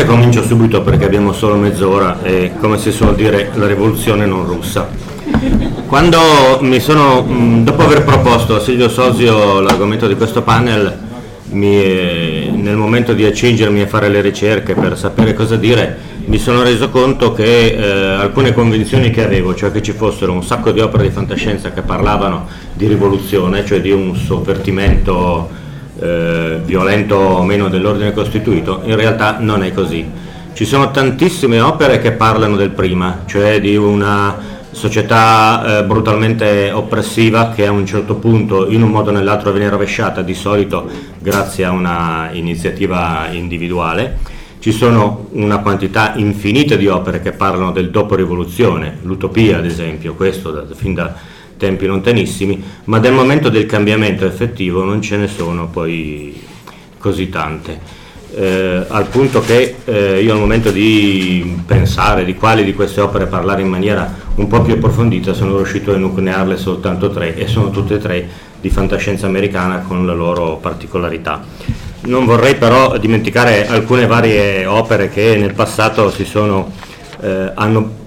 Scusate, comincio subito perché abbiamo solo mezz'ora e come si suol dire la rivoluzione non russa. Quando mi sono, mh, dopo aver proposto a Silvio Sosio l'argomento di questo panel, mi, eh, nel momento di accingermi a fare le ricerche per sapere cosa dire, mi sono reso conto che eh, alcune convinzioni che avevo, cioè che ci fossero un sacco di opere di fantascienza che parlavano di rivoluzione, cioè di un sovvertimento eh, violento o meno dell'ordine costituito, in realtà non è così. Ci sono tantissime opere che parlano del prima, cioè di una società eh, brutalmente oppressiva che a un certo punto in un modo o nell'altro viene rovesciata, di solito grazie a una iniziativa individuale. Ci sono una quantità infinita di opere che parlano del dopo rivoluzione, l'utopia ad esempio, questo da, fin da tempi lontanissimi, ma del momento del cambiamento effettivo non ce ne sono poi così tante. Eh, al punto che eh, io al momento di pensare di quali di queste opere parlare in maniera un po' più approfondita sono riuscito a enuclearle soltanto tre e sono tutte e tre di fantascienza americana con la loro particolarità. Non vorrei però dimenticare alcune varie opere che nel passato si sono, eh, hanno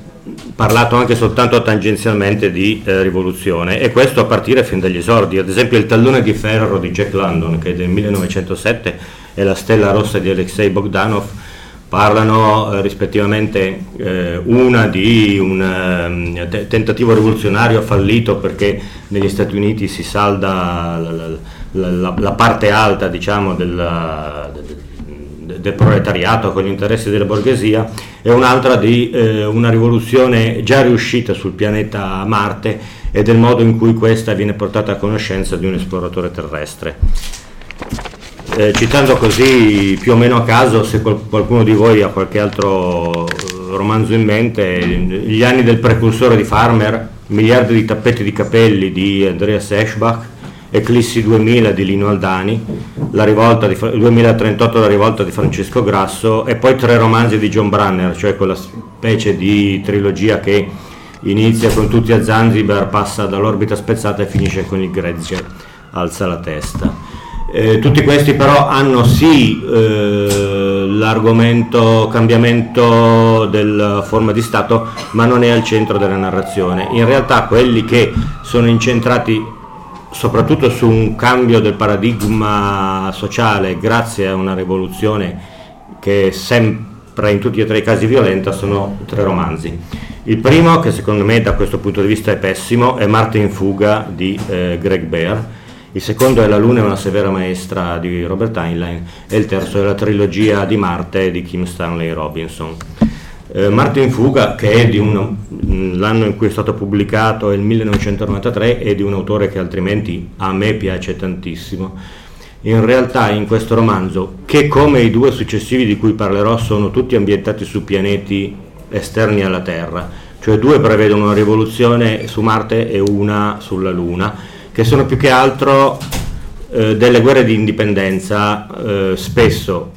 parlato anche soltanto tangenzialmente di eh, rivoluzione e questo a partire fin dagli esordi, ad esempio il tallone di ferro di Jack London che del 1907 e la stella rossa di Alexei Bogdanov parlano eh, rispettivamente eh, una di un eh, te- tentativo rivoluzionario fallito perché negli Stati Uniti si salda la, la, la, la parte alta diciamo, della, del, del proletariato con gli interessi della borghesia e un'altra di eh, una rivoluzione già riuscita sul pianeta Marte e del modo in cui questa viene portata a conoscenza di un esploratore terrestre. Eh, citando così più o meno a caso, se qual- qualcuno di voi ha qualche altro eh, romanzo in mente, gli anni del precursore di Farmer, miliardi di tappeti di capelli di Andreas Eschbach Eclissi 2000 di Lino Aldani, la rivolta di, 2038 La rivolta di Francesco Grasso e poi tre romanzi di John Brunner, cioè quella specie di trilogia che inizia con tutti a Zanzibar, passa dall'orbita spezzata e finisce con il Grezze alza la testa. Eh, tutti questi però hanno sì eh, l'argomento cambiamento della forma di Stato, ma non è al centro della narrazione. In realtà quelli che sono incentrati soprattutto su un cambio del paradigma sociale grazie a una rivoluzione che è sempre in tutti e tre i casi violenta sono tre romanzi. Il primo, che secondo me da questo punto di vista è pessimo, è Marte in fuga di eh, Greg Bear il secondo è La Luna è una severa maestra di Robert Heinlein e il terzo è la trilogia di Marte di Kim Stanley Robinson. Eh, Marte in fuga, che è di un, l'anno in cui è stato pubblicato, è il 1993, è di un autore che altrimenti a me piace tantissimo. In realtà in questo romanzo, che come i due successivi di cui parlerò sono tutti ambientati su pianeti esterni alla Terra, cioè due prevedono una rivoluzione su Marte e una sulla Luna, che sono più che altro eh, delle guerre di indipendenza, eh, spesso,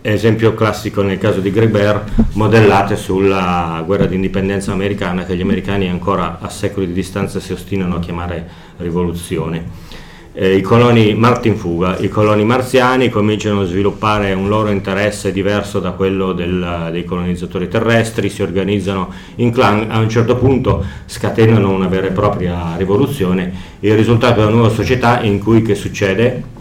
esempio classico nel caso di Greber, modellate sulla guerra di indipendenza americana che gli americani ancora a secoli di distanza si ostinano a chiamare rivoluzione. Eh, i coloni Martin Fuga, i coloni marziani cominciano a sviluppare un loro interesse diverso da quello del, dei colonizzatori terrestri, si organizzano in clan, a un certo punto scatenano una vera e propria rivoluzione, il risultato è una nuova società in cui che succede?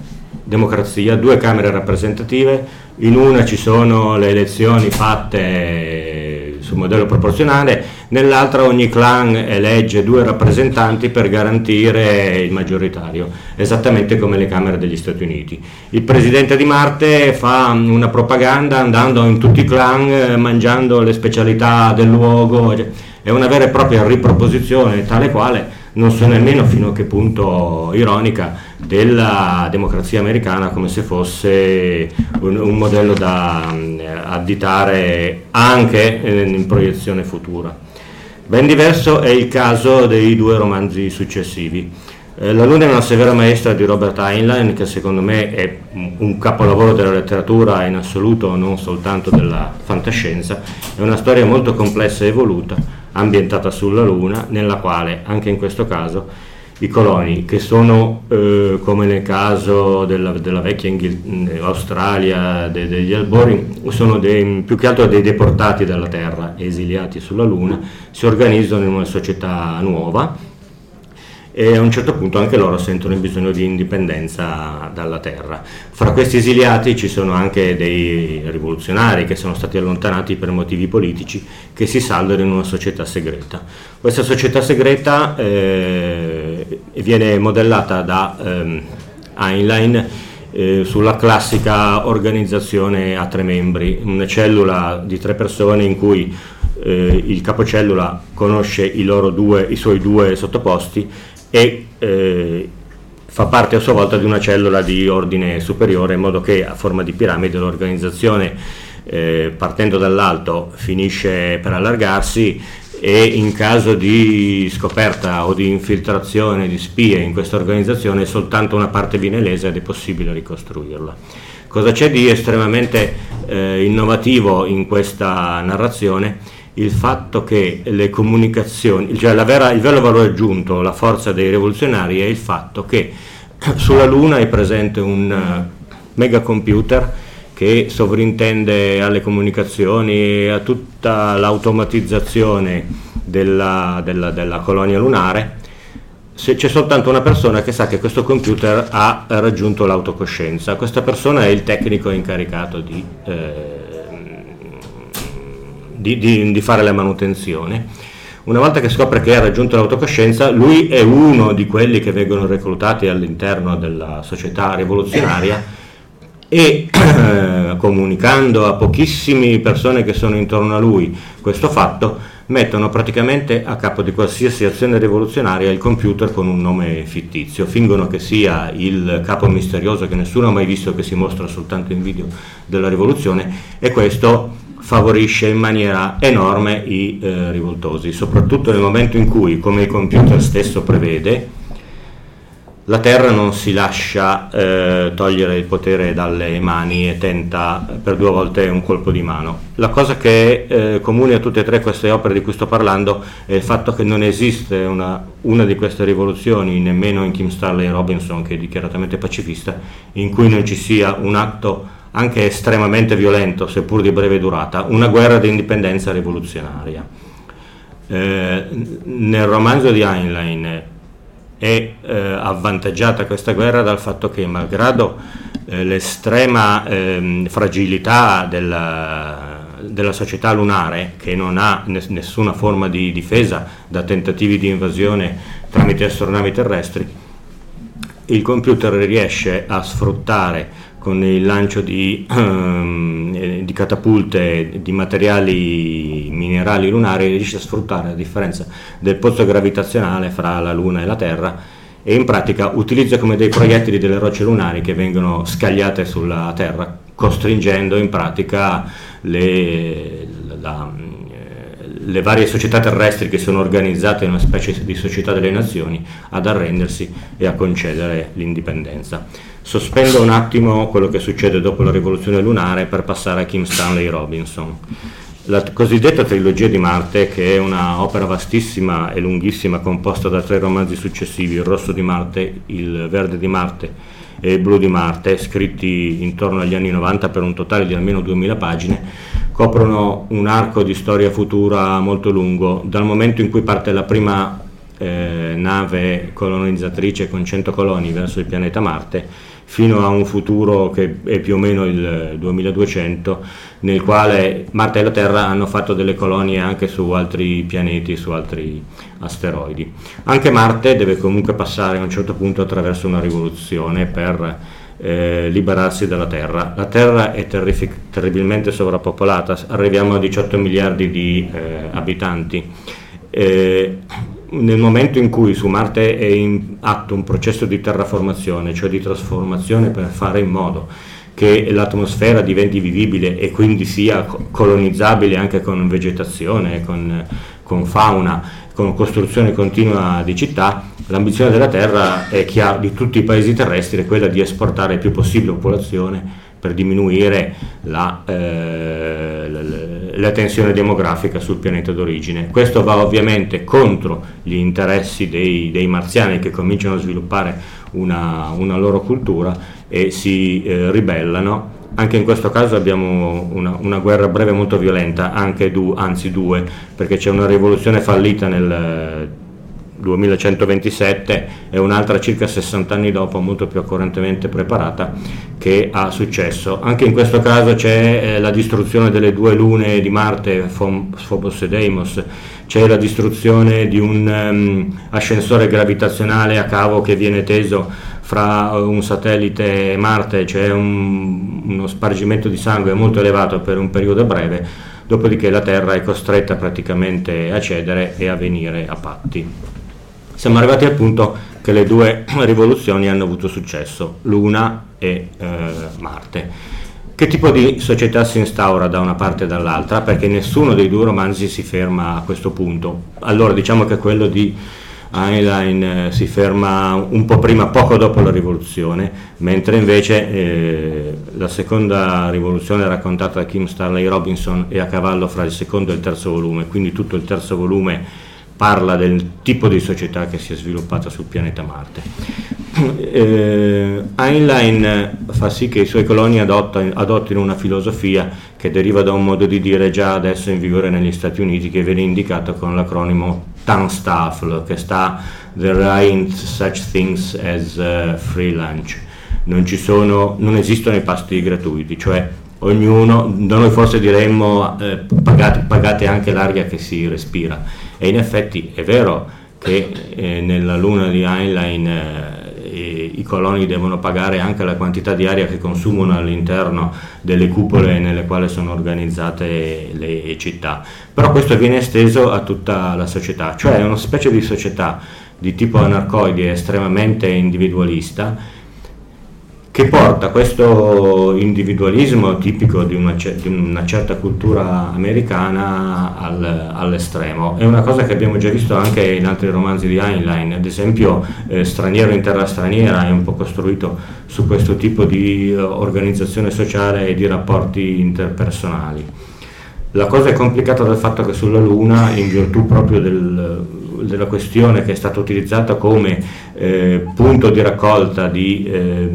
Democrazia, due camere rappresentative, in una ci sono le elezioni fatte sul modello proporzionale, nell'altra ogni clan elegge due rappresentanti per garantire il maggioritario, esattamente come le Camere degli Stati Uniti. Il presidente di Marte fa una propaganda andando in tutti i clan, mangiando le specialità del luogo, è una vera e propria riproposizione tale quale non so nemmeno fino a che punto ironica della democrazia americana come se fosse un, un modello da um, additare anche in proiezione futura. Ben diverso è il caso dei due romanzi successivi. Eh, La Luna è una severa maestra di Robert Heinlein, che secondo me è un capolavoro della letteratura in assoluto, non soltanto della fantascienza. È una storia molto complessa e evoluta, ambientata sulla Luna, nella quale, anche in questo caso, i coloni, che sono eh, come nel caso della, della vecchia Inghil- Australia, de, degli albori, sono dei, più che altro dei deportati dalla Terra, esiliati sulla Luna, si organizzano in una società nuova e a un certo punto anche loro sentono il bisogno di indipendenza dalla terra. Fra questi esiliati ci sono anche dei rivoluzionari che sono stati allontanati per motivi politici che si saldano in una società segreta. Questa società segreta eh, viene modellata da eh, Heinlein eh, sulla classica organizzazione a tre membri, una cellula di tre persone in cui eh, il capocellula conosce i, due, i suoi due sottoposti e eh, fa parte a sua volta di una cellula di ordine superiore in modo che a forma di piramide l'organizzazione eh, partendo dall'alto finisce per allargarsi e in caso di scoperta o di infiltrazione di spie in questa organizzazione soltanto una parte viene lesa ed è possibile ricostruirla. Cosa c'è di estremamente eh, innovativo in questa narrazione? il fatto che le comunicazioni, cioè vera, il vero valore aggiunto, la forza dei rivoluzionari è il fatto che sulla Luna è presente un uh, megacomputer che sovrintende alle comunicazioni a tutta l'automatizzazione della, della, della colonia lunare. Se c'è soltanto una persona che sa che questo computer ha raggiunto l'autocoscienza, questa persona è il tecnico incaricato di eh, di, di, di fare la manutenzione. Una volta che scopre che ha raggiunto l'autocoscienza, lui è uno di quelli che vengono reclutati all'interno della società rivoluzionaria e comunicando a pochissime persone che sono intorno a lui questo fatto, mettono praticamente a capo di qualsiasi azione rivoluzionaria il computer con un nome fittizio, fingono che sia il capo misterioso che nessuno ha mai visto, che si mostra soltanto in video della rivoluzione e questo favorisce in maniera enorme i eh, rivoltosi, soprattutto nel momento in cui, come il computer stesso prevede, la Terra non si lascia eh, togliere il potere dalle mani e tenta per due volte un colpo di mano. La cosa che è eh, comune a tutte e tre queste opere di cui sto parlando è il fatto che non esiste una, una di queste rivoluzioni, nemmeno in Kim Stanley Robinson, che è dichiaratamente pacifista, in cui non ci sia un atto anche estremamente violento, seppur di breve durata, una guerra di indipendenza rivoluzionaria. Eh, nel romanzo di Heinlein è eh, avvantaggiata questa guerra dal fatto che malgrado eh, l'estrema eh, fragilità della, della, società lunare che non ha nessuna forma di difesa da tentativi di invasione tramite astronavi terrestri, il computer riesce a sfruttare con il lancio di, ehm, di catapulte di materiali minerali lunari riesce a sfruttare la differenza del pozzo gravitazionale fra la Luna e la Terra e in pratica utilizza come dei proiettili delle rocce lunari che vengono scagliate sulla Terra, costringendo in pratica le, la, le varie società terrestri che sono organizzate in una specie di società delle nazioni ad arrendersi e a concedere l'indipendenza. Sospendo un attimo quello che succede dopo la rivoluzione lunare per passare a Kim Stanley Robinson. La cosiddetta trilogia di Marte, che è un'opera vastissima e lunghissima composta da tre romanzi successivi, il rosso di Marte, il verde di Marte e il blu di Marte, scritti intorno agli anni 90 per un totale di almeno 2000 pagine, coprono un arco di storia futura molto lungo, dal momento in cui parte la prima eh, nave colonizzatrice con 100 coloni verso il pianeta Marte fino a un futuro che è più o meno il 2200, nel quale Marte e la Terra hanno fatto delle colonie anche su altri pianeti, su altri asteroidi. Anche Marte deve comunque passare a un certo punto attraverso una rivoluzione per eh, liberarsi dalla Terra. La Terra è terrific- terribilmente sovrappopolata, arriviamo a 18 miliardi di eh, abitanti. Eh, nel momento in cui su Marte è in atto un processo di terraformazione, cioè di trasformazione per fare in modo che l'atmosfera diventi vivibile e quindi sia colonizzabile anche con vegetazione, con, con fauna, con costruzione continua di città, l'ambizione della Terra è chiara, di tutti i paesi terrestri è quella di esportare il più possibile popolazione per diminuire la, eh, la, la, tensione demografica sul pianeta d'origine. Questo va ovviamente contro gli interessi dei, dei marziani che cominciano a sviluppare una, una loro cultura e si eh, ribellano. Anche in questo caso abbiamo una, una guerra breve molto violenta, du, anzi due, perché c'è una rivoluzione fallita nel 2127 e un'altra circa 60 anni dopo, molto più accuratamente preparata, che ha successo. Anche in questo caso c'è eh, la distruzione delle due lune di Marte, Phobos e Deimos, c'è la distruzione di un um, ascensore gravitazionale a cavo che viene teso fra un satellite e Marte, c'è un, uno spargimento di sangue molto elevato per un periodo breve, dopodiché la Terra è costretta praticamente a cedere e a venire a patti siamo arrivati al punto che le due rivoluzioni hanno avuto successo, Luna e eh, Marte. Che tipo di società si instaura da una parte e dall'altra? Perché nessuno dei due romanzi si ferma a questo punto. Allora diciamo che quello di Heinlein eh, si ferma un po' prima, poco dopo la rivoluzione, mentre invece eh, la seconda rivoluzione raccontata da Kim Stanley Robinson è a cavallo fra il secondo e il terzo volume, quindi tutto il terzo volume parla del tipo di società che si è sviluppata sul pianeta Marte. Eh, Heinlein fa sì che i suoi coloni adottino, adottino una filosofia che deriva da un modo di dire già adesso in vigore negli Stati Uniti che viene indicato con l'acronimo TANSTAFL che sta There ain't such things as uh, free lunch. Non, sono, non esistono i pasti gratuiti, cioè ognuno, noi forse diremmo eh, pagate, pagate, anche l'aria che si respira e in effetti è vero che eh, nella luna di Heinlein eh, i coloni devono pagare anche la quantità di aria che consumano all'interno delle cupole nelle quali sono organizzate le città, però questo viene esteso a tutta la società, cioè è una specie di società di tipo anarcoide estremamente individualista che porta questo individualismo tipico di una, di una certa cultura americana al, all'estremo. È una cosa che abbiamo già visto anche in altri romanzi di Heinlein, ad esempio eh, Straniero in terra straniera è un po' costruito su questo tipo di uh, organizzazione sociale e di rapporti interpersonali. La cosa è complicata dal fatto che sulla Luna, in virtù proprio del, della questione che è stata utilizzata come eh, punto di raccolta di, eh,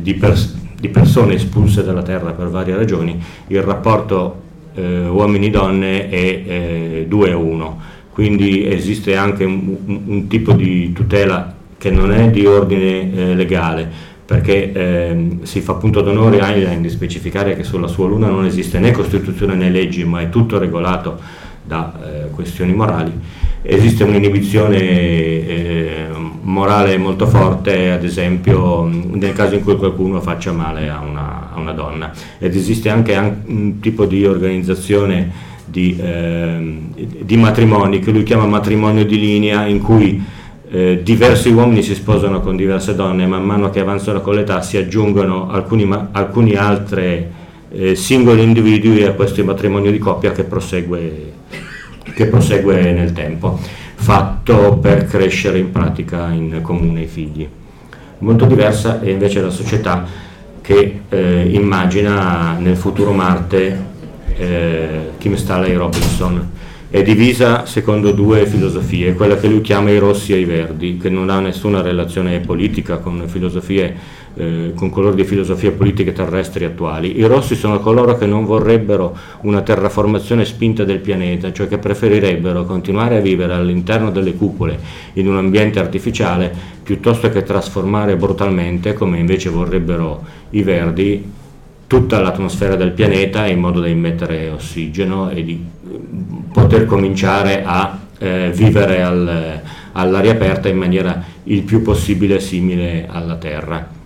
di, pers- di, persone espulse dalla Terra per varie ragioni, il rapporto eh, uomini-donne è 2 eh, a 1, quindi esiste anche un, un, tipo di tutela che non è di ordine eh, legale, perché eh, si fa appunto d'onore a Einstein di specificare che sulla sua luna non esiste né Costituzione né leggi, ma è tutto regolato da eh, questioni morali. Esiste un'inibizione eh, morale molto forte, ad esempio nel caso in cui qualcuno faccia male a una, a una donna. Ed esiste anche un tipo di organizzazione di, eh, di, matrimoni che lui chiama matrimonio di linea, in cui eh, diversi uomini si sposano con diverse donne, man mano che avanzano con l'età si aggiungono alcuni, alcuni altri eh, singoli individui a questo matrimonio di coppia che prosegue che prosegue nel tempo, fatto per crescere in pratica in comune i figli. Molto diversa è invece la società che eh, immagina nel futuro Marte eh, Kim Stanley Robinson. È divisa secondo due filosofie, quella che lui chiama i rossi e i verdi, che non ha nessuna relazione politica con filosofie eh, con colori di filosofia politiche terrestri attuali. I rossi sono coloro che non vorrebbero una terraformazione spinta del pianeta, cioè che preferirebbero continuare a vivere all'interno delle cupole in un ambiente artificiale piuttosto che trasformare brutalmente, come invece vorrebbero i verdi, tutta l'atmosfera del pianeta in modo da immettere ossigeno e di poter cominciare a eh, vivere al, all'aria aperta in maniera il più possibile simile alla Terra.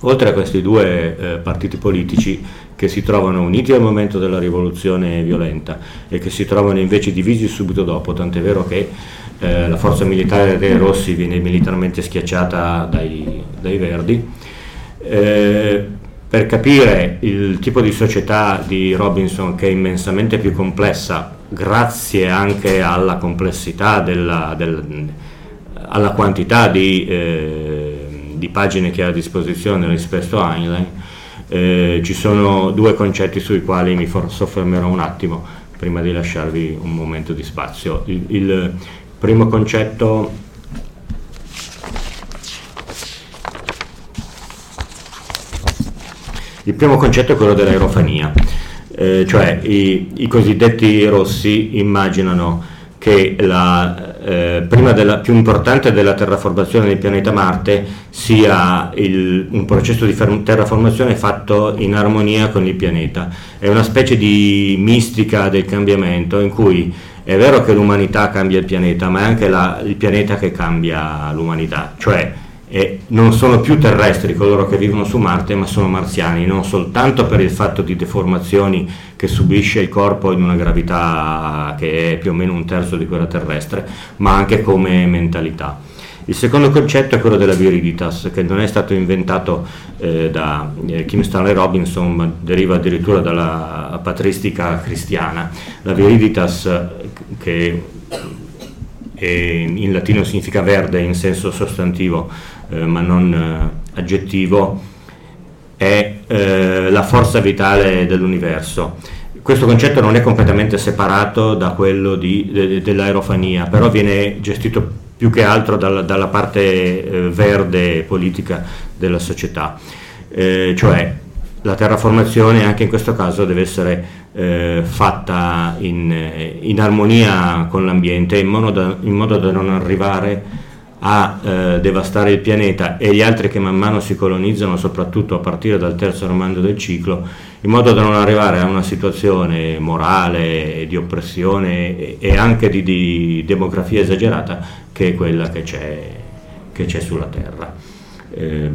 Oltre a questi due eh, partiti politici che si trovano uniti al momento della rivoluzione violenta e che si trovano invece divisi subito dopo, tant'è vero che eh, la forza militare dei Rossi viene militarmente schiacciata dai, dai Verdi. Eh, per capire il tipo di società di Robinson che è immensamente più complessa, grazie anche alla complessità, della, del, alla quantità di eh, di pagine che ha a disposizione rispetto a Heinlein, eh, ci sono due concetti sui quali mi soffermerò un attimo prima di lasciarvi un momento di spazio. Il, il primo concetto Il primo concetto è quello dell'aerofania, eh, cioè i, i, cosiddetti rossi immaginano che la, eh, prima della, più importante della terraformazione del pianeta Marte sia il, un processo di terraformazione fatto in armonia con il pianeta. È una specie di mistica del cambiamento in cui è vero che l'umanità cambia il pianeta, ma è anche la, il pianeta che cambia l'umanità. Cioè, e non sono più terrestri coloro che vivono su Marte, ma sono marziani, non soltanto per il fatto di deformazioni che subisce il corpo in una gravità che è più o meno un terzo di quella terrestre, ma anche come mentalità. Il secondo concetto è quello della viriditas, che non è stato inventato eh, da eh, Kim Stanley Robinson, ma deriva addirittura dalla patristica cristiana. La viriditas, che in latino significa verde in senso sostantivo, eh, ma non eh, aggettivo, è eh, la forza vitale dell'universo. Questo concetto non è completamente separato da quello di, de, dell'aerofania, però viene gestito più che altro dalla, dalla parte eh, verde politica della società. Cioè la terraformazione anche in questo caso deve essere eh, fatta in, in, armonia con l'ambiente in modo da, in modo da non arrivare a eh, devastare il pianeta e gli altri che man mano si colonizzano, soprattutto a partire dal terzo romanzo del ciclo, in modo da non arrivare a una situazione morale, di oppressione e anche di, di demografia esagerata che è quella che c'è, che c'è sulla Terra. Eh,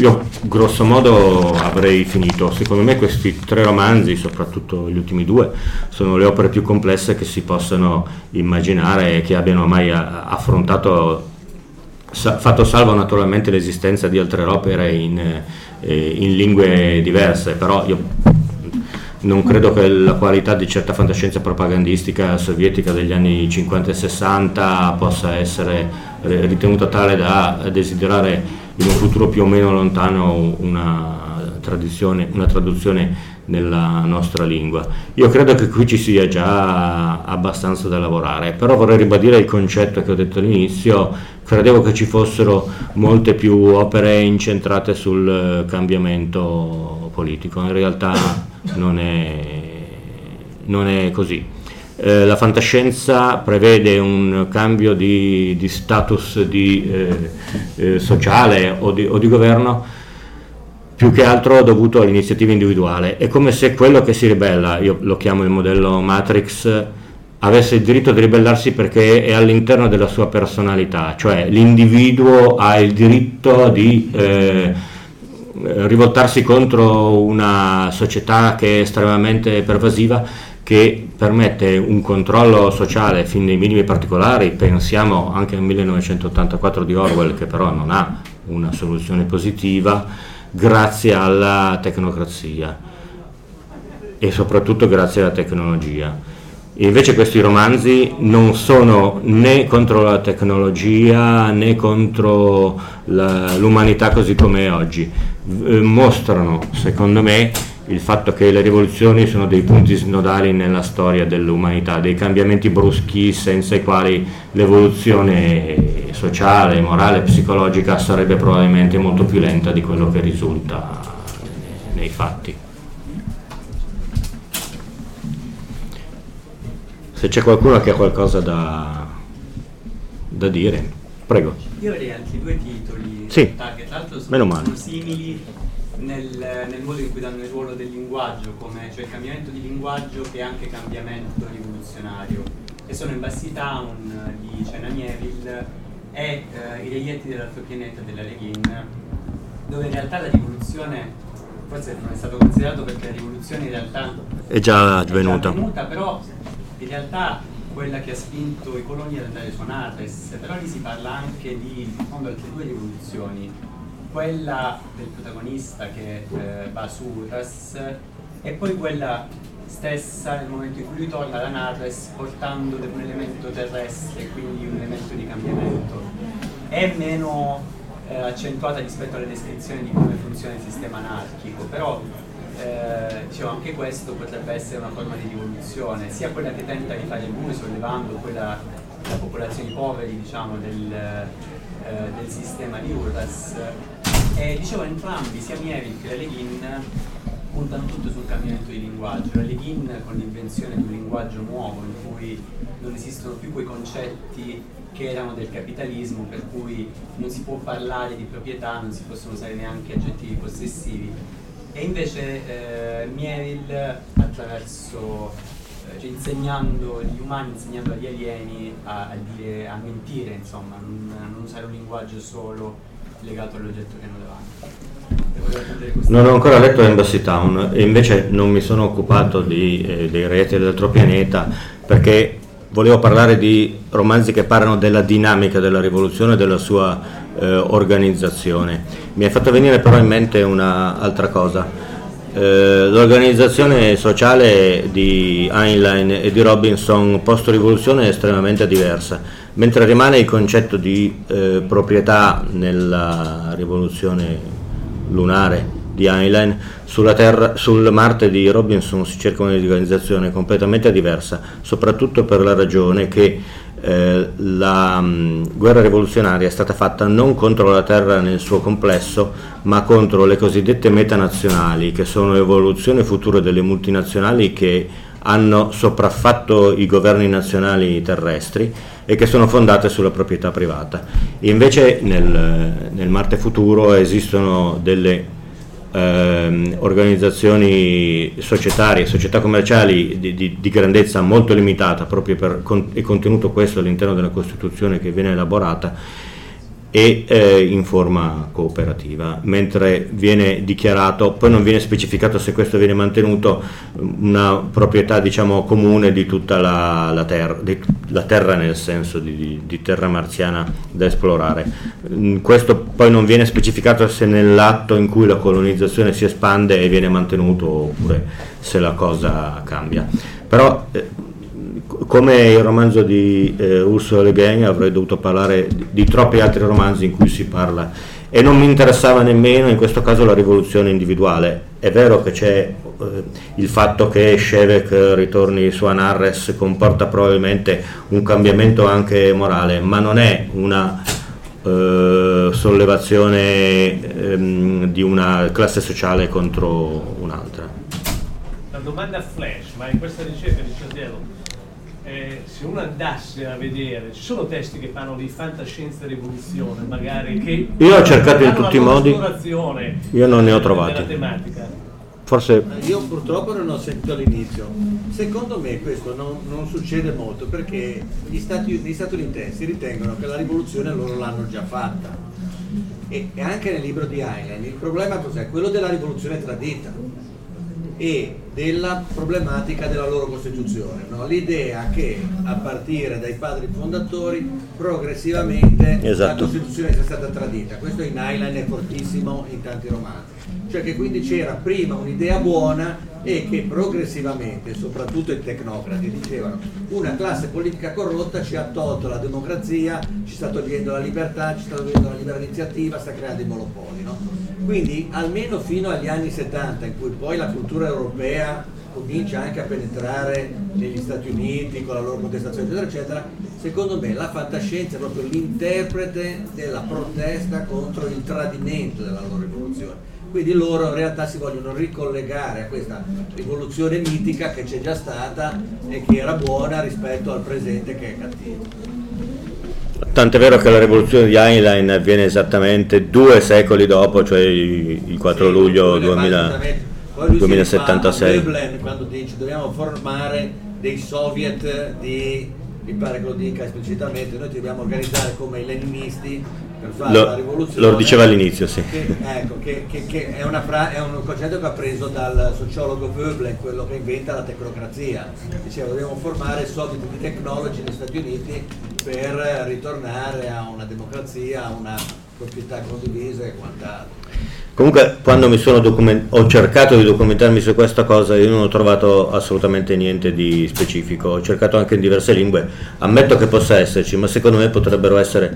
io grosso modo avrei finito, secondo me questi tre romanzi, soprattutto gli ultimi due, sono le opere più complesse che si possano immaginare e che abbiano mai affrontato fatto salvo naturalmente l'esistenza di altre opere in, eh, in lingue diverse, però io non credo che la qualità di certa fantascienza propagandistica sovietica degli anni 50 e 60 possa essere ritenuta tale da desiderare in un futuro più o meno lontano una, una traduzione nella nostra lingua. Io credo che qui ci sia già abbastanza da lavorare, però vorrei ribadire il concetto che ho detto all'inizio, credevo che ci fossero molte più opere incentrate sul cambiamento politico, in realtà non è, non è così. Eh, la fantascienza prevede un cambio di, di status di, eh, eh, sociale o di, o di governo più che altro dovuto all'iniziativa individuale. È come se quello che si ribella, io lo chiamo il modello Matrix, avesse il diritto di ribellarsi perché è all'interno della sua personalità, cioè l'individuo ha il diritto di eh, rivoltarsi contro una società che è estremamente pervasiva, che permette un controllo sociale fin nei minimi particolari, pensiamo anche al 1984 di Orwell che però non ha una soluzione positiva, grazie alla tecnocrazia e soprattutto grazie alla tecnologia. Invece questi romanzi non sono né contro la tecnologia né contro la, l'umanità così come è oggi, eh, mostrano secondo me il fatto che le rivoluzioni sono dei punti snodali nella storia dell'umanità, dei cambiamenti bruschi senza i quali l'evoluzione sociale, morale, psicologica sarebbe probabilmente molto più lenta di quello che risulta nei fatti. Se c'è qualcuno che ha qualcosa da, da dire, prego. Io avrei altri due titoli sì. che tra l'altro sono, Meno male. sono simili nel, nel, modo in cui danno il ruolo del linguaggio, come cioè il cambiamento di linguaggio che è anche cambiamento rivoluzionario. E sono in Bassi Town di Cena Mieville e eh, I reietti dell'altro pianeta della Leghin, dove in realtà la rivoluzione, forse non è stato considerato perché la rivoluzione in realtà è già avvenuta, però in realtà quella che ha spinto i coloni ad andare su Anates, però lì si parla anche di, in fondo, altre due rivoluzioni, quella del protagonista che eh, va su Uras e poi quella stessa nel momento in cui lui torna da Nares portando un elemento terrestre, quindi un elemento di cambiamento. È meno eh, accentuata rispetto alle descrizioni di come funziona il sistema anarchico, però eh, diciamo, anche questo potrebbe essere una forma di rivoluzione, sia quella che tenta di fare lui sollevando quella, la popolazione poveri diciamo, del, eh, del sistema di URAS. E dicevo entrambi, sia Mieville che Leghin, puntano tutto sul cambiamento di linguaggio. La Leghin con l'invenzione di un linguaggio nuovo in cui non esistono più quei concetti che erano del capitalismo, per cui non si può parlare di proprietà, non si possono usare neanche aggettivi possessivi. E invece eh, Mieville attraverso eh, cioè insegnando gli umani, insegnando agli alieni a, a, dire, a mentire, insomma, non, non usare un linguaggio solo legato all'oggetto che hanno davanti. Non ho ancora letto Embassy Town e invece non mi sono occupato di, eh, dei reti dell'altro pianeta perché volevo parlare di romanzi che parlano della dinamica della rivoluzione e della sua eh, organizzazione. Mi è fatto venire però in mente un'altra cosa. Eh, l'organizzazione sociale di Heinlein e di Robinson post-rivoluzione è estremamente diversa, mentre rimane il concetto di eh, proprietà nella rivoluzione lunare di Heinlein, terra, sul Marte di Robinson si cerca un'organizzazione completamente diversa, soprattutto per la ragione che eh, la mh, guerra rivoluzionaria è stata fatta non contro la Terra nel suo complesso, ma contro le cosiddette metanazionali, che sono evoluzioni future delle multinazionali che hanno sopraffatto i governi nazionali terrestri e che sono fondate sulla proprietà privata. Invece nel, nel Marte futuro esistono delle eh, organizzazioni societarie, società commerciali di, di, di, grandezza molto limitata, proprio per, con, è contenuto questo all'interno della Costituzione che viene elaborata, e eh, in forma cooperativa, mentre viene dichiarato, poi non viene specificato se questo viene mantenuto, una proprietà diciamo comune di tutta la, la, terra, di, la terra, nel senso di, di, di, terra marziana da esplorare. Mm, questo poi non viene specificato se nell'atto in cui la colonizzazione si espande e viene mantenuto oppure se la cosa cambia. Però eh, come il romanzo di eh, Ursula Le Guin avrei dovuto parlare di, di, troppi altri romanzi in cui si parla e non mi interessava nemmeno in questo caso la rivoluzione individuale. È vero che c'è eh, il fatto che Shevek ritorni su Anarres comporta probabilmente un cambiamento anche morale, ma non è una eh, sollevazione ehm, di una classe sociale contro un'altra. La domanda flash, ma in questa ricerca di eh, se uno andasse a vedere, ci sono testi che parlano di fantascienza e rivoluzione, magari che... Io ho cercato in tutti i modi, io non ne ho trovati. Forse... Io purtroppo non ho sentito all'inizio. Secondo me questo non, non succede molto perché gli, stati, gli statunitensi ritengono che la rivoluzione loro l'hanno già fatta. E, e anche nel libro di Heinlein il problema cos'è? Quello della rivoluzione tradita e della problematica della loro Costituzione. No? L'idea che a partire dai padri fondatori progressivamente esatto. la Costituzione sia stata tradita. Questo in Highland è fortissimo in tanti romanzi. Cioè che quindi c'era prima un'idea buona e che progressivamente, soprattutto i tecnocrati, dicevano una classe politica corrotta ci ha tolto la democrazia, ci sta togliendo la libertà, ci sta togliendo la libera iniziativa, sta creando i monopoli. No? Quindi almeno fino agli anni 70, in cui poi la cultura europea comincia anche a penetrare negli Stati Uniti con la loro contestazione, eccetera, eccetera, secondo me la fantascienza è proprio l'interprete della protesta contro il tradimento della loro rivoluzione. Quindi loro in realtà si vogliono ricollegare a questa rivoluzione mitica che c'è già stata e che era buona rispetto al presente che è cattivo. Tant'è vero che la rivoluzione di Heinlein avviene esattamente due secoli dopo, cioè il 4 sì, luglio 2000, 2076. Veblen quando dice dobbiamo formare dei soviet di, mi pare che lo dica esplicitamente, noi dobbiamo organizzare come i leninisti per fare lo, la rivoluzione. Lo diceva all'inizio, sì. Che, ecco, che, che, che è, fra, è, un concetto che ha preso dal sociologo Veblen, quello che inventa la tecnocrazia. Diceva dobbiamo formare soviet di technology negli Stati Uniti per ritornare a una democrazia, a una proprietà condivisa e quant'altro. Comunque quando document- ho cercato di documentarmi su questa cosa io non ho trovato assolutamente niente di specifico, ho cercato anche in diverse lingue, ammetto che possa esserci, ma secondo me potrebbero essere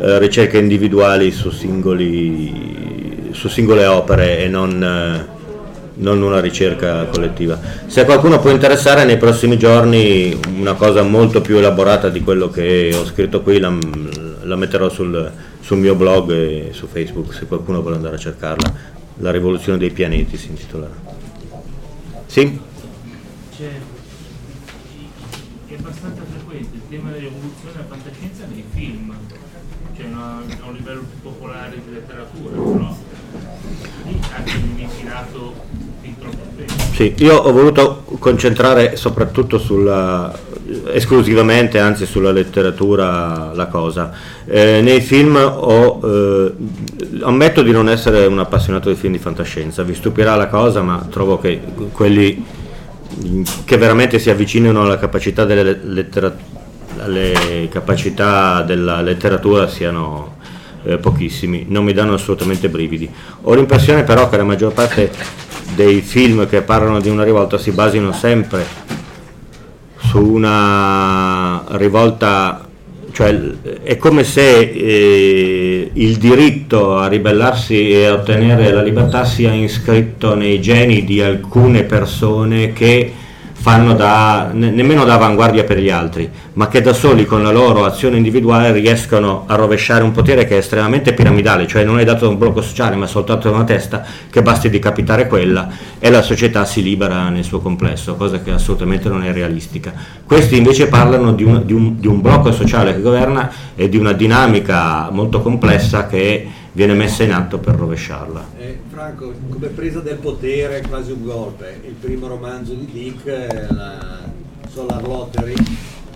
eh, ricerche individuali su, singoli, su, singole opere e non... Eh, non una ricerca collettiva. Se a qualcuno può interessare nei prossimi giorni una cosa molto più elaborata di quello che ho scritto qui la, la metterò sul, sul, mio blog e su Facebook se qualcuno vuole andare a cercarla. La rivoluzione dei pianeti si intitolerà. Sì? C'è, è abbastanza frequente il tema dell'evoluzione della fantascienza nei film, cioè a un livello più popolare di letteratura, però anche infilato sì, io ho voluto concentrare soprattutto sulla, esclusivamente, anzi sulla letteratura, la cosa. Eh, nei film ho, eh, ammetto di non essere un appassionato di film di fantascienza, vi stupirà la cosa, ma trovo che quelli che veramente si avvicinano alla capacità, lettera, alle capacità della letteratura siano eh, pochissimi, non mi danno assolutamente brividi. Ho l'impressione però che la maggior parte dei film che parlano di una rivolta si basino sempre su una rivolta, cioè è come se eh, il diritto a ribellarsi e a ottenere la libertà sia iscritto nei geni di alcune persone che fanno da, nemmeno da avanguardia per gli altri, ma che da soli con la loro azione individuale riescono a rovesciare un potere che è estremamente piramidale, cioè non è dato da un blocco sociale ma soltanto da una testa, che basti decapitare quella e la società si libera nel suo complesso, cosa che assolutamente non è realistica. Questi invece parlano di un, di un, di un blocco sociale che governa e di una dinamica molto complessa che viene messa in atto per rovesciarla. Eh, Franco, come presa del potere, quasi un golpe, il primo romanzo di Dick, la Solar Lottery,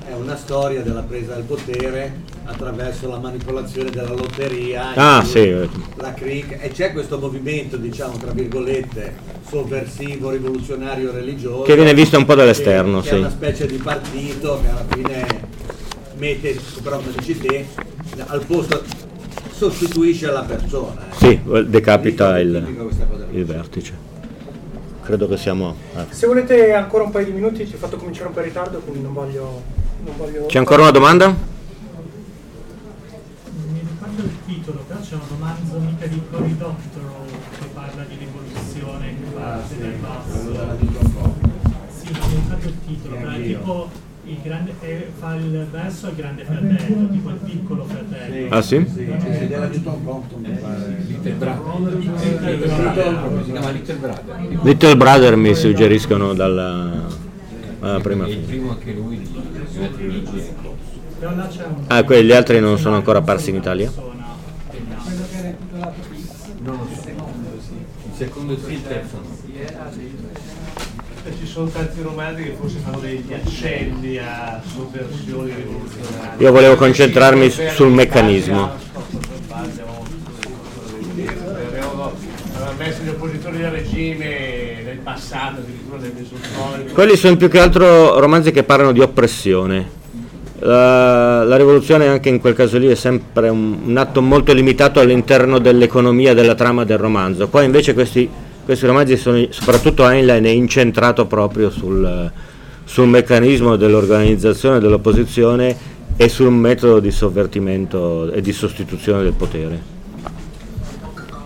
è una storia della presa del potere attraverso la manipolazione della lotteria, Ah, sì. la cric e c'è questo movimento, diciamo tra virgolette, sovversivo, rivoluzionario, religioso Che viene visto un po' dall'esterno, che, che sì. è una specie di partito che alla fine mette, però come dici te, al posto sostituisce la persona. eh. Sì, decapita il, il vertice. Credo che siamo... ah. Se volete ancora un paio di minuti, ci ho fatto cominciare un po' in ritardo, quindi non voglio... Non voglio C'è ancora una domanda? Mi ricordo il titolo, però c'è un romanzo mica di Cory Doctorow che parla di rivoluzione, che parte dal basso. Sì, mi ricordo il titolo, però è tipo grande, eh, fa il verso al grande fratello, tipo il piccolo fratello. Ah sì? Sì, sì, della Newton Compton, mi pare. Little Brother. Little Si chiama Little Brother. Little Brother mi suggeriscono dalla, dalla prima Il fine. primo anche lui di ecco. Ah, quelli altri non sono ancora apparsi in Italia? Non lo so. Il secondo sì, il terzo no. E Ci sono tanti romanzi che forse fanno degli accenni a sovversioni rivoluzionarie. Io volevo concentrarmi su- sul meccanismo. Messo gli oppositori del regime nel passato, addirittura nel Mezzogiorno. Quelli sono più che altro romanzi che parlano di oppressione. La, la rivoluzione anche in quel caso lì è sempre un, un atto molto limitato all'interno dell'economia della trama del romanzo. Qua invece questi, questi romanzi sono, soprattutto Heinlein è incentrato proprio sul, sul meccanismo dell'organizzazione dell'opposizione e sul metodo di sovvertimento e di sostituzione del potere.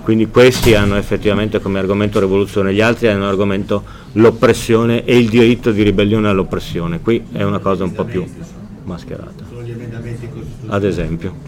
Quindi questi hanno effettivamente come argomento rivoluzione, gli altri hanno argomento l'oppressione e il diritto di ribellione all'oppressione. Qui è una cosa un po' più mascherata, ad esempio.